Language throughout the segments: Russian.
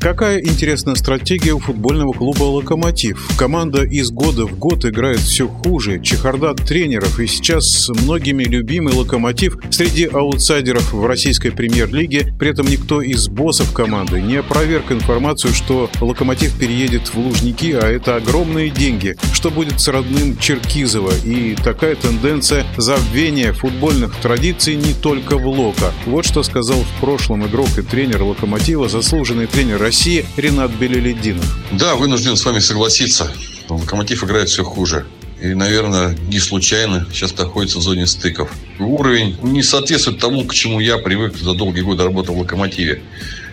Какая интересная стратегия у футбольного клуба «Локомотив». Команда из года в год играет все хуже. Чехарда тренеров. И сейчас многими любимый «Локомотив» среди аутсайдеров в российской премьер-лиге. При этом никто из боссов команды не опроверг информацию, что «Локомотив» переедет в Лужники, а это огромные деньги. Что будет с родным Черкизова? И такая тенденция забвения футбольных традиций не только в «Локо». Вот что сказал в прошлом игрок и тренер «Локомотива», заслуженный тренер России Ренат Белелединов. Да, вынужден с вами согласиться. Локомотив играет все хуже. И, наверное, не случайно сейчас находится в зоне стыков. Уровень не соответствует тому, к чему я привык за долгие годы работал в «Локомотиве».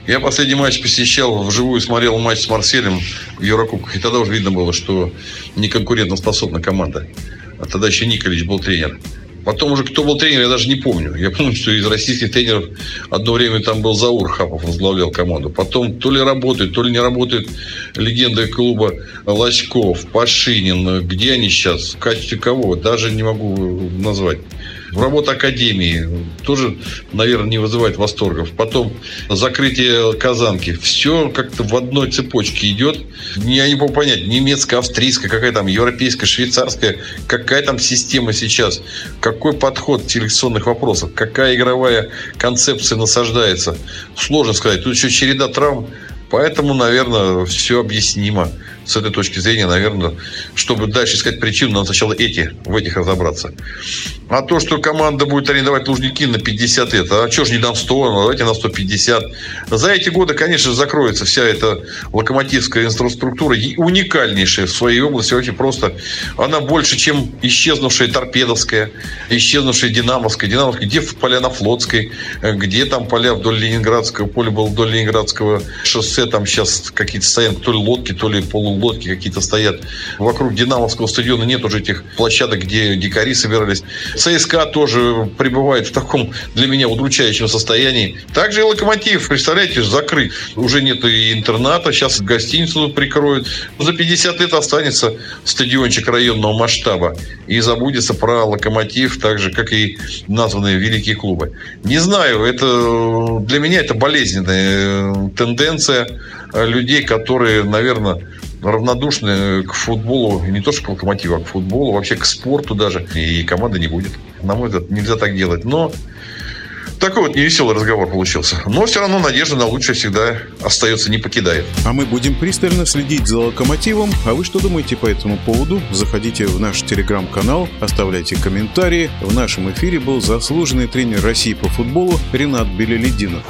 Я последний матч посещал, вживую смотрел матч с Марселем в Еврокубках. И тогда уже видно было, что не конкурентоспособна команда. А тогда еще Николич был тренер. Потом уже кто был тренер, я даже не помню. Я помню, что из российских тренеров одно время там был Заур Хапов, возглавлял команду. Потом то ли работает, то ли не работает легенда клуба Лоськов, Пашинин. Где они сейчас? В качестве кого? Даже не могу назвать. Работа академии тоже, наверное, не вызывает восторгов. Потом закрытие Казанки. Все как-то в одной цепочке идет. Я не могу понять, немецкая, австрийская, какая там, европейская, швейцарская. Какая там система сейчас? Какой подход в селекционных вопросах? Какая игровая концепция насаждается? Сложно сказать. Тут еще череда травм. Поэтому, наверное, все объяснимо с этой точки зрения, наверное, чтобы дальше искать причину, надо сначала эти, в этих разобраться. А то, что команда будет арендовать Лужники на 50 лет, а что ж не на 100, ну, давайте на 150. За эти годы, конечно, закроется вся эта локомотивская инфраструктура, уникальнейшая в своей области, вообще просто, она больше, чем исчезнувшая Торпедовская, исчезнувшая Динамовская. Динамовская, где поля на Флотской, где там поля вдоль Ленинградского, поле было вдоль Ленинградского шоссе, там сейчас какие-то стоят то ли лодки, то ли полу лодки какие-то стоят. Вокруг Динамовского стадиона нет уже этих площадок, где дикари собирались. ЦСКА тоже пребывает в таком для меня удручающем состоянии. Также и Локомотив, представляете, закрыт. Уже нет и интерната, сейчас гостиницу прикроют. За 50 лет останется стадиончик районного масштаба. И забудется про Локомотив, так же, как и названные великие клубы. Не знаю, это для меня это болезненная тенденция людей, которые, наверное, равнодушны к футболу, не то что к локомотиву, а к футболу, вообще к спорту даже. И команды не будет. На мой взгляд, нельзя так делать. Но такой вот невеселый разговор получился. Но все равно надежда на лучшее всегда остается, не покидает. А мы будем пристально следить за локомотивом. А вы что думаете по этому поводу? Заходите в наш телеграм-канал, оставляйте комментарии. В нашем эфире был заслуженный тренер России по футболу Ренат Белелединов.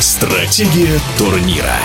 Стратегия турнира.